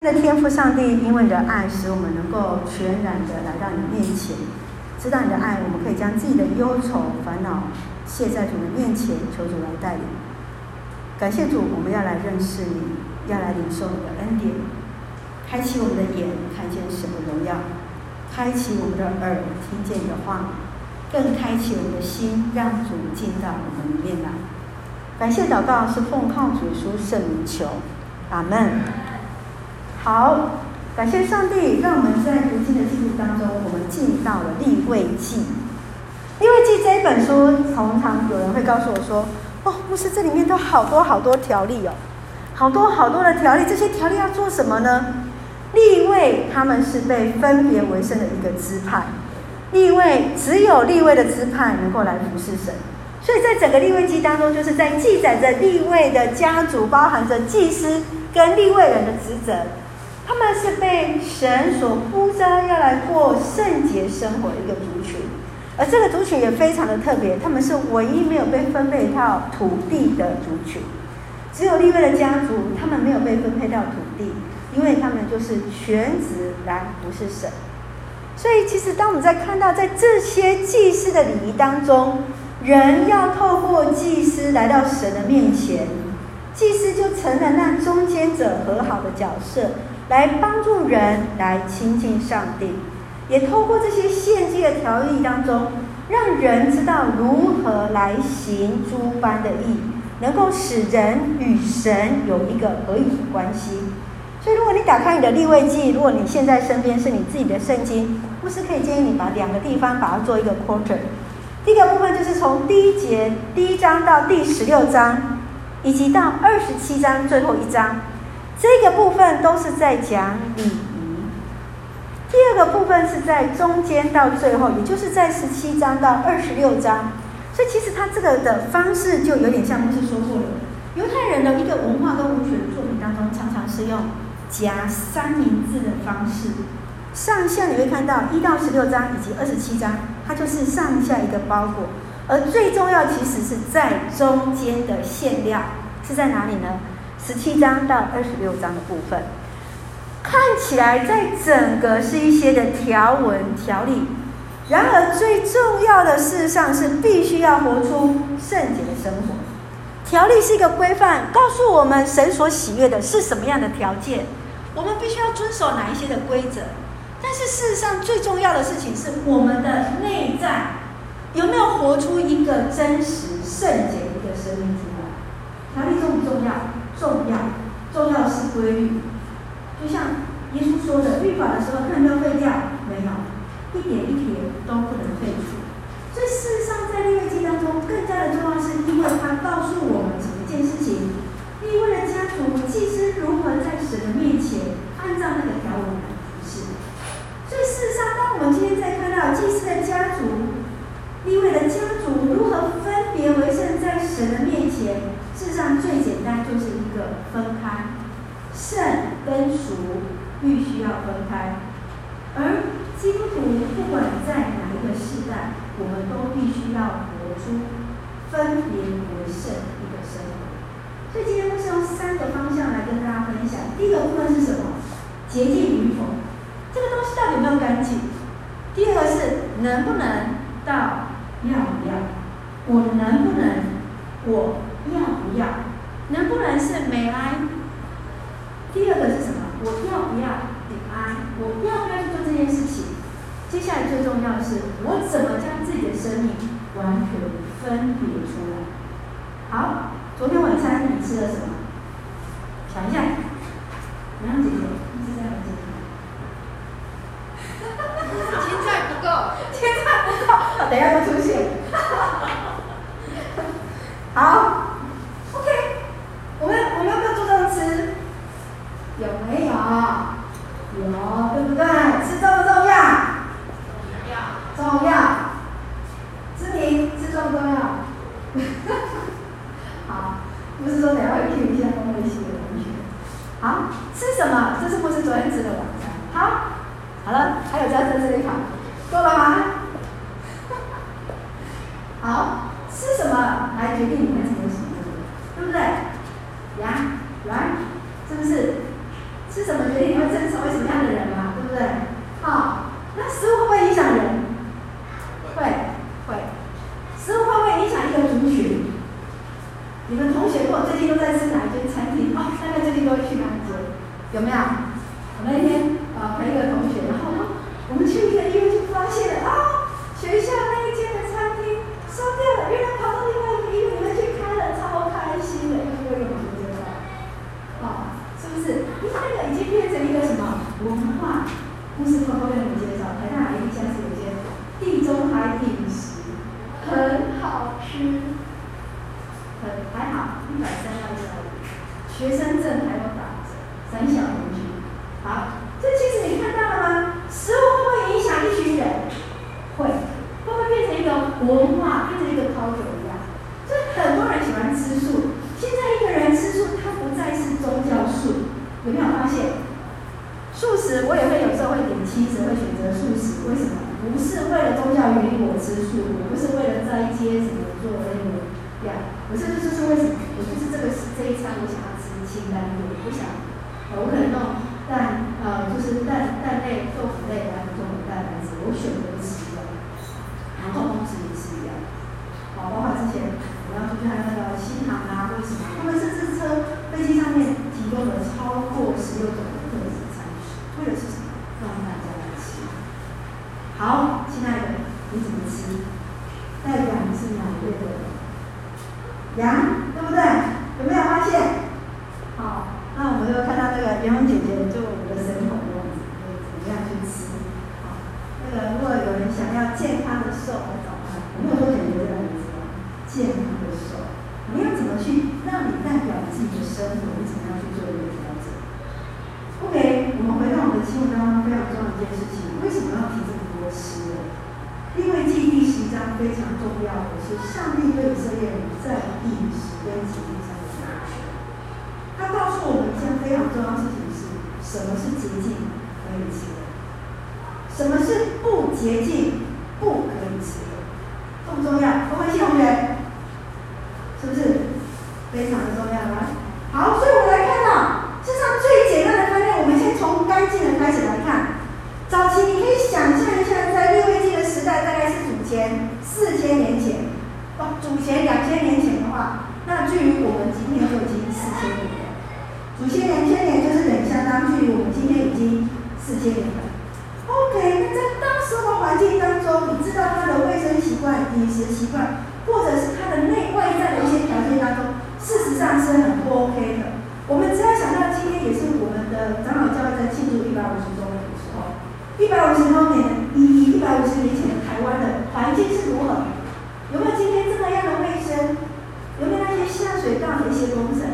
的天赋上帝，因为你的爱，使我们能够全然的来到你面前，知道你的爱，我们可以将自己的忧愁、烦恼卸在主的面前，求主来带领。感谢主，我们要来认识你，要来领受你的恩典，开启我们的眼，看见神的荣耀；开启我们的耳，听见你的话；更开启我们的心，让主进到我们里面来。感谢祷告是奉靠主书圣名求，阿门。好，感谢上帝，让我们在读经的记录当中，我们进到了立位记。立位记这一本书，常常有人会告诉我说：“哦，牧师，这里面都好多好多条例哦，好多好多的条例，这些条例要做什么呢？”立位他们是被分别为圣的一个支派，立位只有立位的支派能够来服侍神，所以在整个立位记当中，就是在记载着立位的家族，包含着祭司跟立位人的职责。他们是被神所呼召要来过圣洁生活的一个族群，而这个族群也非常的特别，他们是唯一没有被分配到土地的族群，只有利未的家族，他们没有被分配到土地，因为他们就是全职来服侍神。所以，其实当我们在看到在这些祭司的礼仪当中，人要透过祭司来到神的面前，祭司就成了那中间者和好的角色。来帮助人来亲近上帝，也透过这些献祭的条例当中，让人知道如何来行诸般的义，能够使人与神有一个合一的关系。所以，如果你打开你的利未记，如果你现在身边是你自己的圣经，牧师可以建议你把两个地方把它做一个 quarter。第一个部分就是从第一节第一章到第十六章，以及到二十七章最后一章。这个部分都是在讲礼仪，第二个部分是在中间到最后，也就是在十七章到二十六章。所以其实他这个的方式就有点像，牧师说过了，犹太人的一个文化跟文学作品当中，常常是用夹三明治的方式，上下你会看到一到十六章以及二十七章，它就是上下一个包裹，而最重要其实是在中间的馅料是在哪里呢？十七章到二十六章的部分，看起来在整个是一些的条文条例，然而最重要的事实上是必须要活出圣洁的生活。条例是一个规范，告诉我们神所喜悦的是什么样的条件，我们必须要遵守哪一些的规则。但是事实上最重要的事情是我们的内在有没有活出一个真实圣洁的一个生命出来。条例中重要？重要，是规律。就像耶稣说的，律法的时候，看没有废掉？没有，一点一点都不能废除。所以事实上，在利未记当中，更加的重要，是因为他告诉我们几件事情：利未的家族，祭司如何在神的面前按照那个条文来服侍。所以事实上，当我们今天在看到祭司的家族、利未的家族，神的面前。事实上，最简单就是一个分开，圣跟俗必须要分开。而基督徒不管在哪一个时代，我们都必须要活出分别为圣一个生活。所以今天是用三个方向来跟大家分享。第一个部分是什么？洁净与否？这个东西到底有没有干净？第二个是能不能到要不要？我能不能我？要不要？能不能是美哀？第二个是什么？我要不要平安？我要不要去做这件事情？接下来最重要的是，我怎么将自己的生命完全分别出来？好，昨天晚餐你吃了什么？想一下，梁姐姐，一直在玩这个。青菜不够，青菜不够，等一下就出现。好。有没啊，我？嗯很还好一百三到一百五学生证还能打折很小姐姐做我们的神童们，可以怎么样去吃？啊，那个如果有人想要健康的瘦，来找他。我们有多久没的让你健康的瘦？我们要怎么去让你代表自己的生活？你怎么样去做一个调整？OK，我们回到我们的节目当中，非常重要一件事情，为什么要提这么多吃？因为记第十章非常重要的是上帝。洁净习惯，或者是他的内外在的一些条件当中，事实上是很不 OK 的。我们只要想到今天也是我们的长老教会在庆祝一百五十周年的时候，一百五十周年，以一百五十年前的台湾的环境是如何？有没有今天这么样的卫生？有没有那些下水道的一些工程？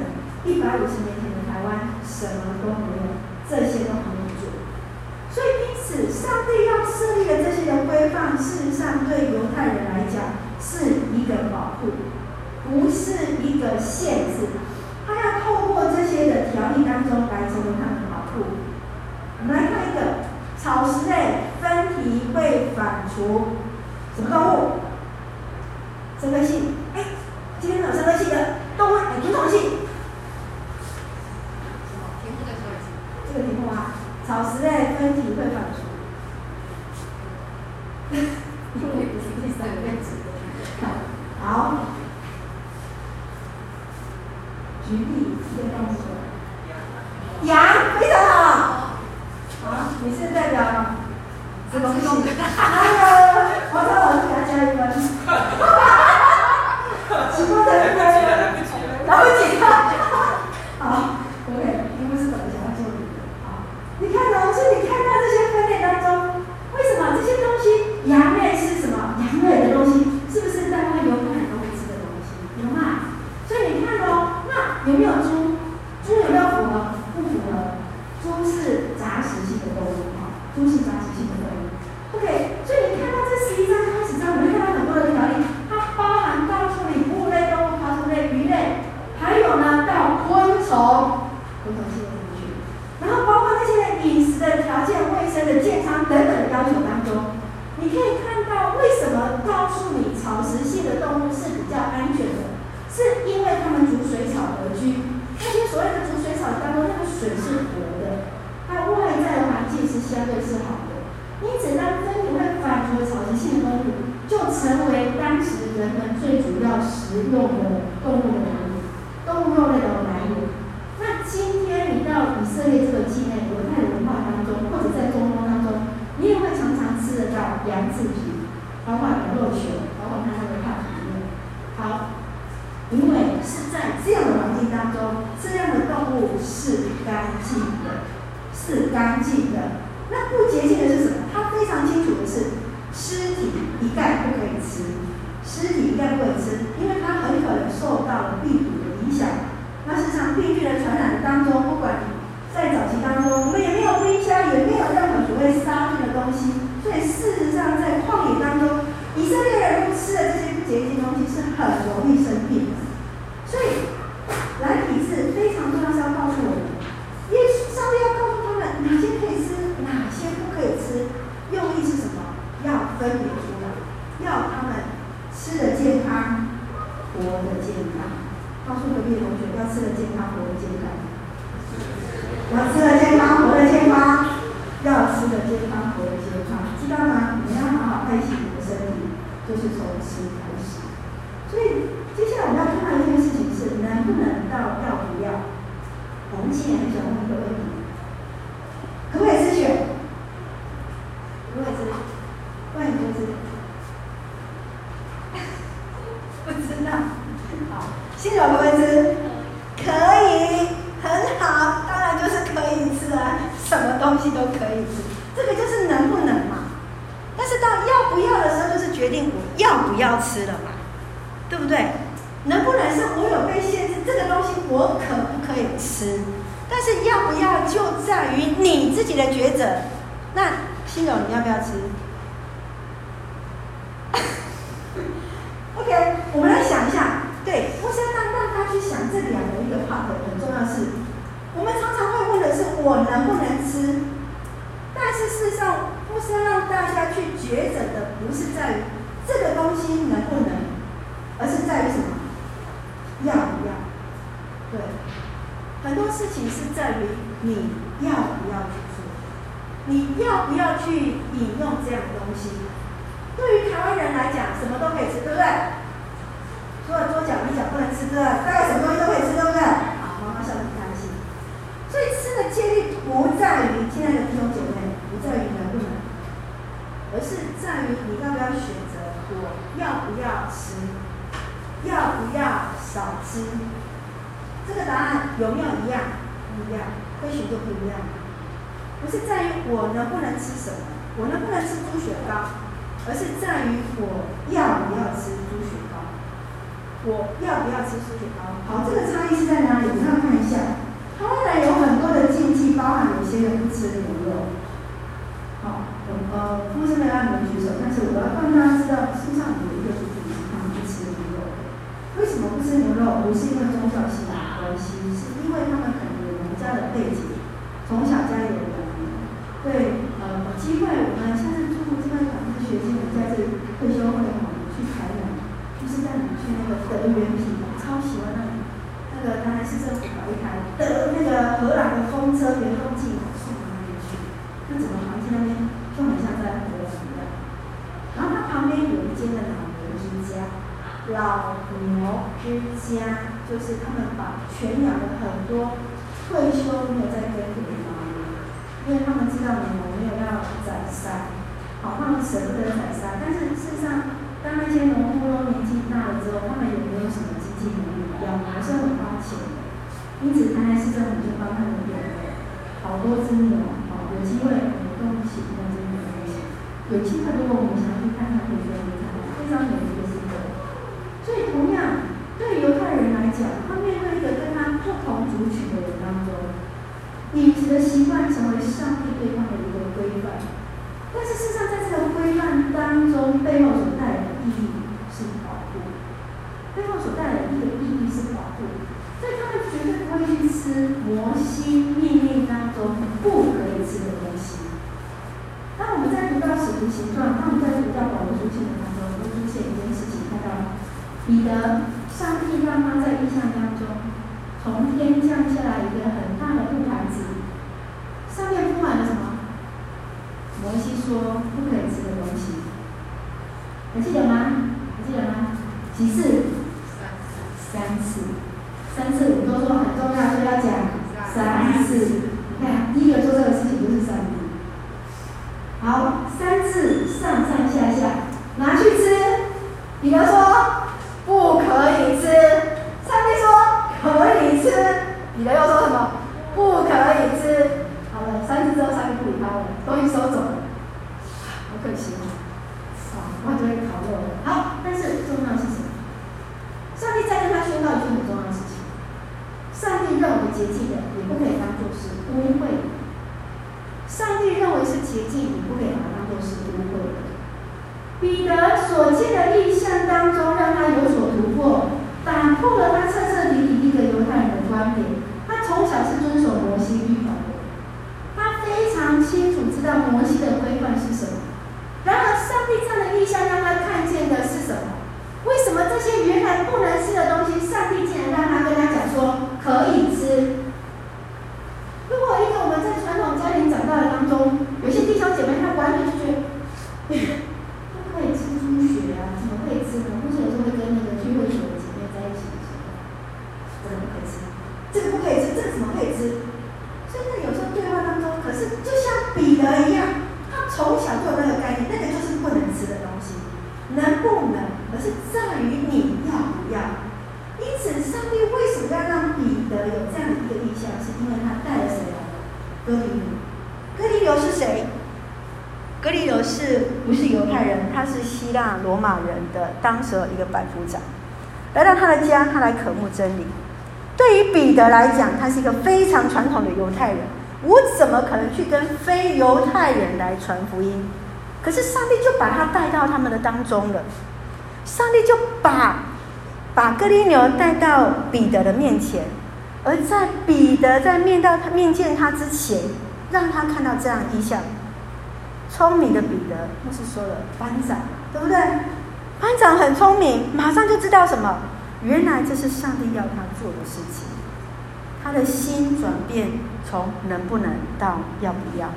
一百五十年前的台湾什么都没有，这些都很不做。所以，因此，上帝要设立的这些的规范，事实上对犹太人来讲，是一个保护，不是一个限制。他要透过这些的条例当中来成为他的保护。我们来看一个，草食类分体会反刍什么动物？针对性，哎，今天有针对性的动物，哎，品动性。这个题目啊，草食类分体会反刍。因为不是第三个位。好，举例一个动作，羊。当时人们最主要食用的动物的来源，动物肉类的来源。那今天你到以色列这个境内犹太文化当中，或者在中东当中，你也会常常吃得到羊脂皮，包括牛肉球，包括它那个帕皮面。好，因为是在这样的环境当中，这样的动物是干净的，是干净的。那不洁净的是什么？他非常清楚的是，尸体一概不可以吃，尸体一概不可以吃，因为它很可能受到了病毒的影响。那事实上，病菌的传染当中，不管在早期当中，我们也没有冰箱，也没有任何所谓杀菌的东西，所以事实上，在旷野当中，以色列人吃的这些不洁净的东西是很容易生病的。所以，来体字非常重要，是要告诉我们，耶稣稍微要告诉他们哪些可以吃。用意是什么？要分别出来，要他们吃的健康，活的健康。告诉隔壁同学，要吃的健康，活的健康。吃的健康，活的健康。要吃的健康，活的健康。知道吗？你要好好爱惜你的身体，就是从吃开始。所以接下来我们要看到一件事情是：能不能到要不要？我们现在很想问事情是在于你要不要去做，你要不要去引用这样的东西。对于台湾人来讲，什么都可以吃，对不对？除了桌脚，一脚不能吃，对不对？大概什么东西都可以吃，对不对？啊，妈妈笑得很开心。所以吃的戒律不在于亲爱的弟兄姐妹，不在于能不能，而是在于你要不要选择，我要不要吃，要不要少吃。这个答案有没有一样？不一样，跟许都不一样。不是在于我能不能吃什么，我能不能吃猪血糕，而是在于我要不要吃猪血糕。我要不要吃猪血糕？好，这个差异是在哪里？你看看一下，他们然有很多的禁忌，包含有些人不吃牛肉。好，呃，不是没让你们举手，但是我要让大家知道，身上有一个族群，他们不吃牛肉。为什么不吃牛肉？不是因为宗教信仰。关系是因为他们可能有农家的背景从小家里有农民对呃有机会我们下次住这个房子学习我们在这里退休后的我们去台南就是带你去那个德元体超喜欢那里。那个南韩市政府搞一台德那个荷兰的风车给他们进送到那边去。那整个房子那边就很像在荷兰一样。然后它旁边有一间的老牛之家老牛之家。就是他们把全养的很多退休没有在耕地的农，因为他们知道农民没有要宰杀，好，他们舍不得宰杀。但是事实上，当那些农夫都年纪大了之后，他们也没有什么经济能力，养还是很花钱。因此，台南市政府就帮他们养了好多只牛，好，有机会我们动起那只牛的。有机会，如果我们想去看看，可以去们看，非常有的机会。所以，同样。讲，他面对一个跟他不同族群的人当中，饮食的习惯成为上帝对他的一个规范。但是事实上，在这个规范当中，背后所代表。污秽。上帝认为是洁净，你不可以把它当做是污秽的。彼得所见的异象当中，让他有所突破，打破了他彻彻底底一个犹太人的观点。他从小是遵守摩西律法的，他非常清楚知道摩西的规范是什么。然而，上帝这样的异象让他看见的是什么？为什么这些原来不能吃的东西，上帝竟然让他跟他讲说可以吃？如果一个我们在传统家庭长大的当中，有些弟兄姐妹他完全就觉得，不可以吃猪血啊，怎么可以吃呢？或者有时候会跟那个聚会所的姐妹在一起的时候，这个不可以吃，这个不可以吃，这个怎么可以吃？所以那有时候对话当中，可是就像彼得一样，他从小就有那个概念，那个就是不能吃的东西，能不能？而是在于你要不要。因此，上帝为什么要让彼得有这样的一个异象？是因为他带了谁来？哥尼流。哥尼流是谁？哥尼流是不是犹太人？他是希腊罗马人的当时一个百夫长，来到他的家，他来渴慕真理。对于彼得来讲，他是一个非常传统的犹太人，我怎么可能去跟非犹太人来传福音？可是上帝就把他带到他们的当中了。上帝就把把哥林牛带到彼得的面前，而在彼得在面到他面见他之前，让他看到这样一项。聪明的彼得，牧师说了，班长，对不对？班长很聪明，马上就知道什么？原来这是上帝要他做的事情。他的心转变，从能不能到要不要，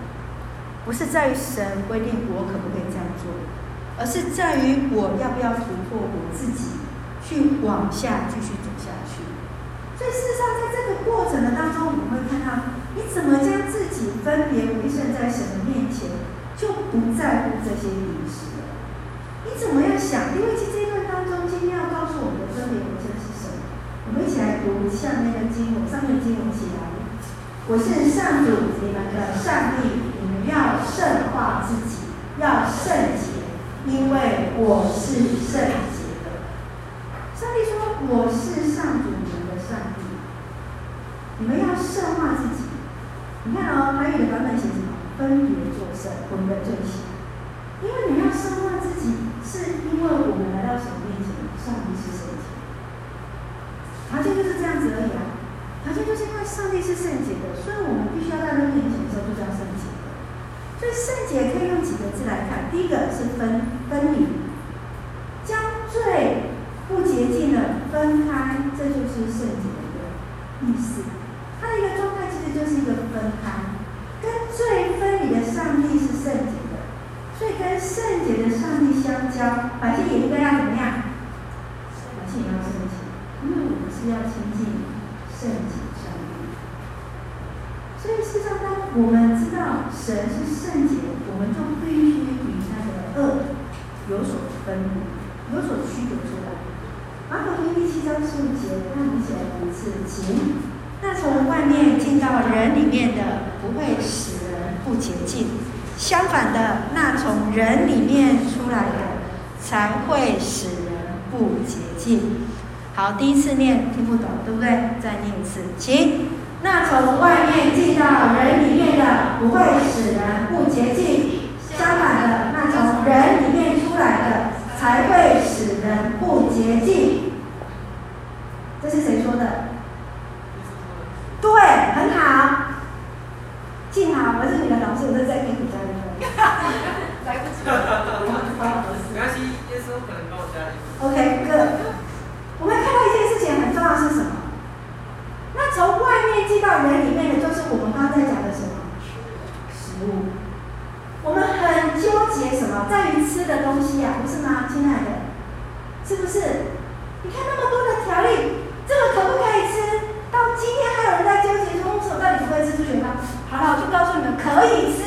不是在于神规定我可不可以这样做。而是在于我要不要突破我自己，去往下继续走下去。所以事实上，在这个过程的当中，我们会看到你怎么将自己分别为圣在神的面前，就不在乎这些饮食。你怎么样想？因为这一段当中，今天要告诉我们的分别为圣是什么？我们一起来读一下那个经文，上面经文起来。我是上主你们的上帝，你们要圣化自己，要圣洁。因为我是圣洁的，上帝说我是上主你们的上帝，你们要圣化自己。你看哦，还有的版本写什么？分别作圣，我们的罪行。因为你要圣化自己，是因为我们来到神面前，上帝是圣洁。条件就是这样子而已啊，条件就是因为上帝是圣洁的，所以我们必须要在他面前的时候就叫圣洁。所以圣洁可以用几个字来看，第一个是分分离，将罪不洁净的分开，这就是圣洁的一个意思。它的一个状态其实就是一个分开，跟罪分离的上帝是圣洁，所以跟圣洁的上帝相交，百姓也应该要怎么样？百姓也要圣洁，因为我们是要亲近圣洁上帝。所以事实上，当我们知道神是圣洁，我们就必须与他的恶有所分离，有所区别出来。马可福音第七章十五节，让我们一起来一次，请。那从外面进到人里面的，不会使人不洁净；相反的，那从人里面出来的，才会使人不洁净。好，第一次念听不懂，对不对？再念一次，请。那从外面进到人里面的，不会使人不洁净；相反的，那从人里面出来的，才会使人不洁净。这是谁说的？对，很好。静好，我是你的老师，我是在给你加油。来不及了，没关系，耶稣可能帮我加油。OK，哥，我们看到一件事情很重要是什么？那从外面进到人里面的，就是我们刚才讲的什么？食物。我们很纠结什么？在于吃的东西啊，不是吗，亲爱的？是不是？你看那么多的条例，这个可不可以吃？到今天还有人在纠结说，我到底可不可吃猪血糕？好了，我就告诉你们，可以吃，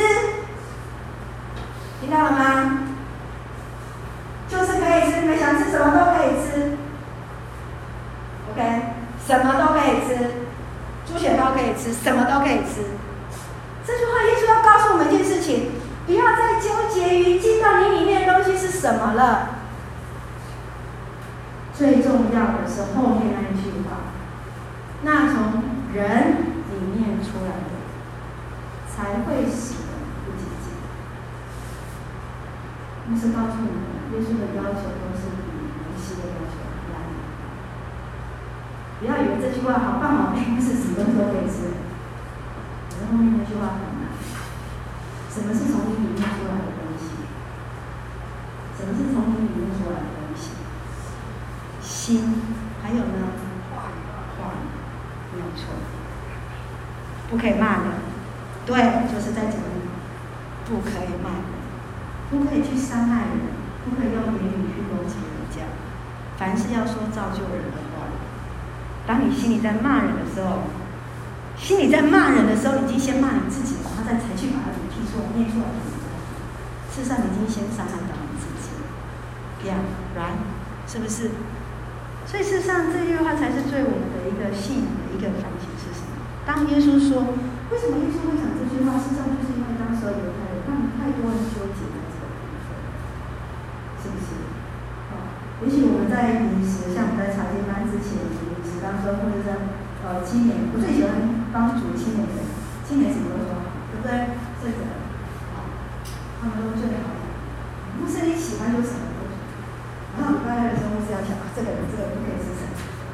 听到了吗？就是可以吃，你们想吃什么都可以吃。OK，什么都可以吃，猪血糕可以吃，什么都可以吃。这句话耶稣要告诉我们一件事情：不要再纠结于进到你里面的东西是什么了。最重要的是后面那一句话，那从人里面出来的，才会使人不洁净。牧师告诉你们，耶稣的要求都是比摩西的要求一样。不要以为这句话好棒哦，哎，是什么都可以吃。然后后面那句话很难，什么是从你里面出来的东西？什么是从你里面出来的东西？心，还有呢？话语，话语，没有错。不可以骂人，对，就是在讲你，不可以骂人，不可以去伤害人，不可以用言语去攻击人家。凡是要说造就人的话，当你心里在骂人的时候。心里在骂人的时候，已经先骂你自己，然后再才去把它提出来、念出来。事实上，已经先伤害到你自己。Yeah, right? 是不是？所以事实上，这句话才是？对我们的一个信仰的一个反省是？什么？当耶稣说，为什么耶稣会讲这句话？事实上，就是因为当时犹太人他们太多人纠结在这个部分，是不是？啊，也许我们在饮食，像我们在查经班之前，饮食当中，或者是呃青年，我最喜欢。帮助青年人，青年什么都说好，对不对？这个，好，他们都最好。牧师你喜欢就什么都说。然后礼拜二的时候，牧师要讲啊，这个人这个不可以吃，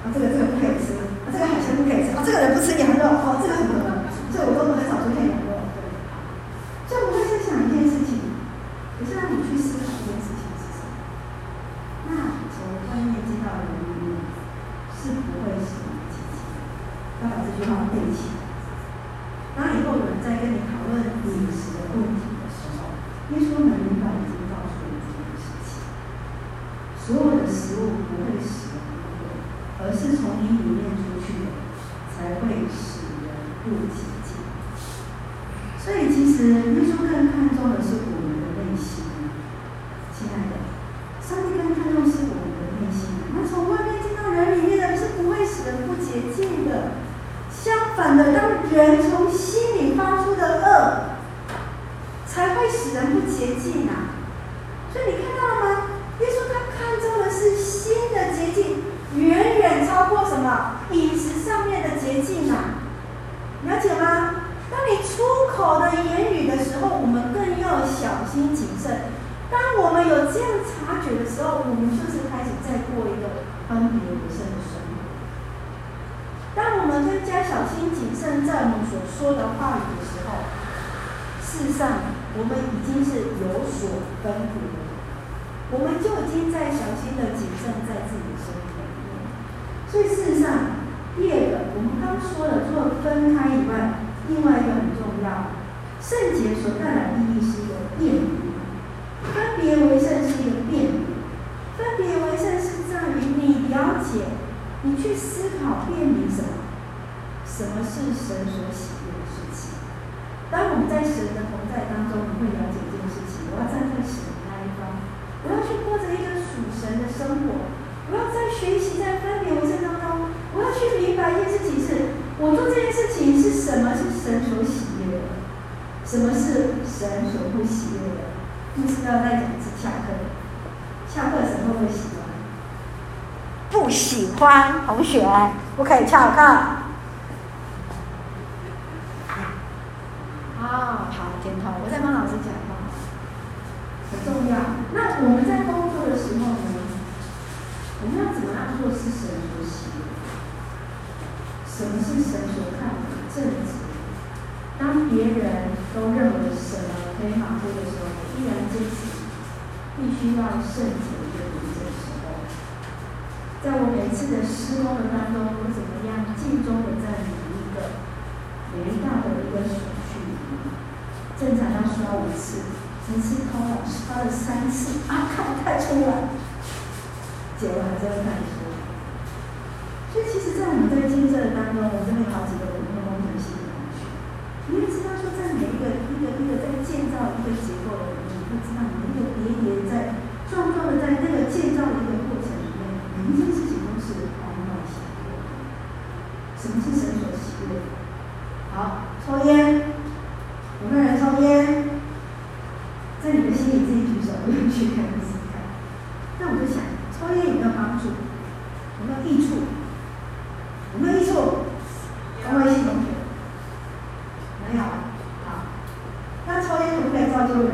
啊这个这个不可以吃，啊这个海鲜不可以吃，啊这个人不吃羊肉，哦这个什么什么，所以我都很少出现羊肉，对。所以我会在想一件事情，也是让你去思考一件事情是什么？那从外面进到人里面，是不会使你积极，要把这句话背起。当以后有人在跟你讨论问题的时候，耶稣很明白已经告诉你这件事情：所有的食物不会使人饿，而是从你里面出去的才会使人不洁净。所以，其实耶稣更看重的是我们的内心，亲爱的，上帝更看重是我们的内心。那从外面进到人里面的是不会使人不洁净的。相反的，当人从心里发出的恶，才会使人不洁净啊！所以你看到了吗？耶稣他看重的是心的洁净，远远超过什么饮食上面的洁净啊！了解吗？当你出口的言语的时候，我们更要小心谨慎。当我们有这样察觉的时候，我们就是开始在过一个分别为圣的生活。当我们更加小心谨慎在我们所说的话语的时候，事实上我们已经是有所分别的，我们就已经在小心的谨慎在自己的生活里面。所以事实上，第二个我们刚说的，除了分开以外，另外一个很重要，圣洁所带来的意义是一个辨别，分别为圣是一个辨别，分别为圣是在于你了解。你去思考辨别什么？什么是神所喜悦的事情？当我们在神的同在当中，你会了解这件事情。我要站在神的那一方，我要去过着一个属神的生活。我要在学习，在分别为圣当中，我要去明白一件事情是：我做这件事情是什么是神所喜悦的，什么是神所不喜悦的。牧师要再讲一次下课，下课的时候会喜欢。不喜欢同学不可以翘课。啊、哦，好，点头。我在帮老师讲话，很重要。那我们在工作的时候呢，我们要怎么样做是神所喜悦？什么是神所看的正直？当别人都认为什么可以马虎的时候，我依然坚持，必须要圣洁。在我每次的施工的当中，我怎么样尽忠的在每一个每一道的一个手续里，正常要刷五次，每次偷老师发了三次，啊，看不太出来，结果还是会看。所以其实，在我们在建设当中，我们这边有好几个文化工程系的同学，你会知道说，在每一个一个一个在建造一个结构的，你会知道每一个叠叠在状况的在那个建造的一个过程里面，每一件事情都是欢欢喜乐。什么是神所喜悦？好，抽烟，有没有人抽烟？在你的心里自己举手，不用去看。那我就想，抽烟有没有帮助？有没有益处？有没有益处？跟我一起同学。没有。好，那抽烟可不可以造就人？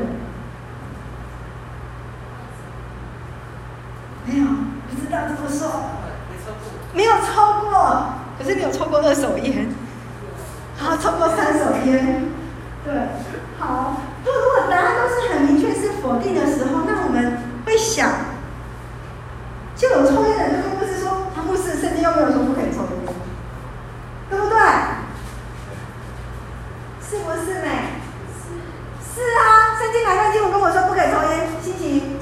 没有，不知道怎么说。没有抽过，可是你有抽过二手烟。好，抽过三手烟，对，好。如果答案都是很明确是否定的时候，那我们会想，就有抽烟的人跟牧师说，他牧师圣经又没有说不可以抽烟，对不对？是不是呢？是。是啊，圣经哪段经文跟我说不可以抽烟？心情？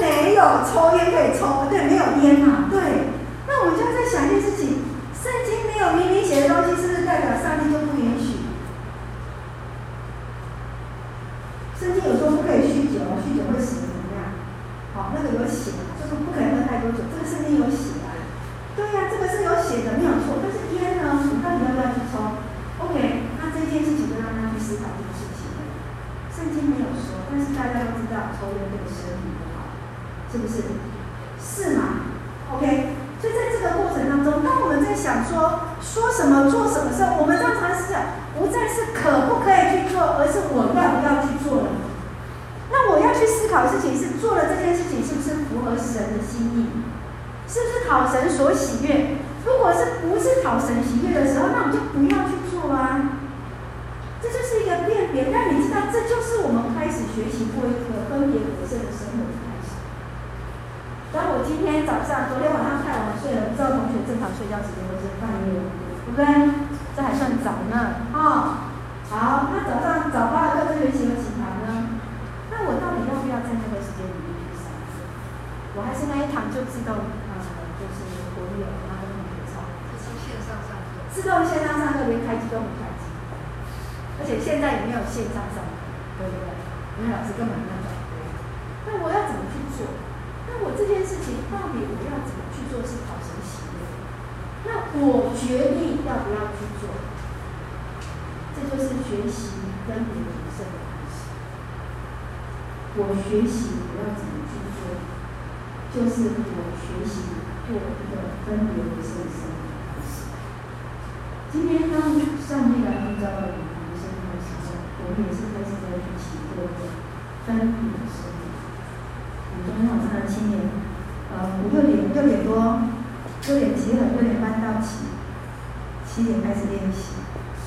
没有抽烟可以抽，对，没有烟嘛，对。那我们就要再想一件事情。圣经没有明明写的东西，是不是代表上帝就不允许？圣经有说不可以酗酒，酗酒会死怎么样？好，那个有写，就是不可以喝太多酒，这个圣经有写啊。对呀、啊，这个是有写的，没有错。但是烟呢？你到底要不要去抽？OK，那这件事情就让他去思考这个事情。圣经没有说，但是大家都知道抽烟对身体不好，是不是？是吗？OK。所以在这个过程当中，当我们在想说说什么做什么事，我们常常是不再是可不可以去做，而是我要不要去做了。那我要去思考的事情是做了这件事情是不是符合神的心意，是不是讨神所喜悦？如果是不是讨神喜悦的时候，那我们就不要去做啊。这就是一个辨别，让你知道这就是我们开始学习过一个分别为圣的生活开始。当我今天早上，昨天晚上太晚睡了，不知道同学正常睡觉时间都是半夜，对不对？这还算早呢，啊、哦。好，那早上早八的课程学习和起床呢？那我到底要不要在那个时间里面去上课？我还是那一堂就自动，呃，就是活跃，然后跟同学操。就是线上上课。自动线上上课连开机都不开机，而且现在也没有线上上课，对不对？因为老师根本没有。那我要怎么去做？那我这件事情到底我要怎么去做是讨神喜悦？那我决定要不要去做，这就是学习跟别人生的关系。我学习我要怎么去做，就是我学习做一个分别为圣的生活开始。今天当上帝来呼召到我们生的时候，我们也是开始在学习做一个分别的生。昨天晚上的青年，呃，五六点六点多，六点集合，六点半到齐，七点开始练习。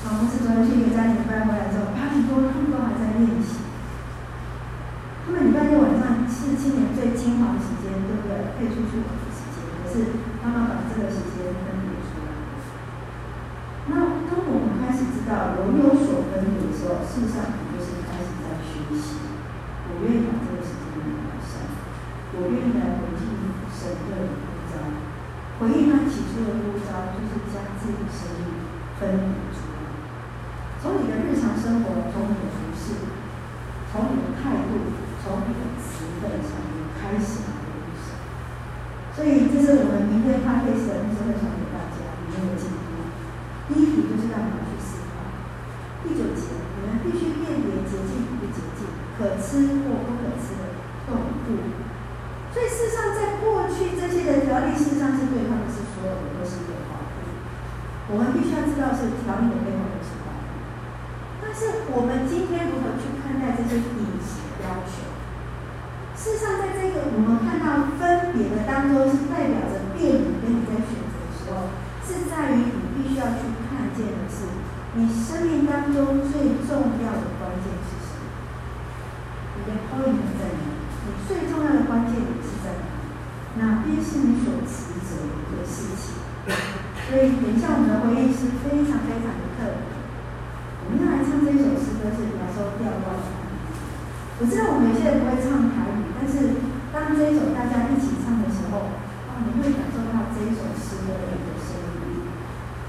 啊，我是昨天去一个家庭班回来之后，八点多他们都还在练习。他们礼拜六晚上是青年最精华的。时间，对不对？可以出去玩的。时间，可是妈妈把这个时间分别出来。那当我们开始知道我有所分别的。时候，事实上你就是开始在学习。我愿意把这个时间。我愿意来回应神的。呼召，回应他起初的呼召，就是将自己的生命分离出来。从你的日常生活，从你的服饰，从你的态度，从你的词汇上面开始来回应神。所以，这是我们明天咖啡神真的想给大家一个建议。第一题就是让你们去思考：第九节，你们必须辨别洁净与不洁净，可吃或不可吃的动物。所以事实上，在过去这些的条例，事实上是对他们是所有的都是有保护。我们必须要知道是条例的背后有什么。但是我们今天如何去看待这些隐形要求？事实上，在这个我们看到分别的当中，是代表着辨别跟你在选择的时候，是在于你必须要去看见的是，你生命当中最重要的关键是什么？你的 point 在哪里？你最重要的关键那便是你所指责的事情所以等一下我们的回忆是非常非常的特别我们要来唱这首诗歌是来说第二段我知道我们有些人不会唱台语但是当这一首大家一起唱的时候啊你会感受到这一首诗歌的一个声音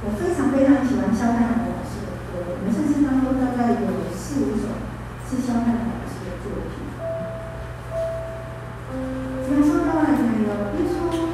我非常非常喜欢肖战老师的歌我们现实当中大概有四五首是肖战老师的作品怎么说呢 Thank you.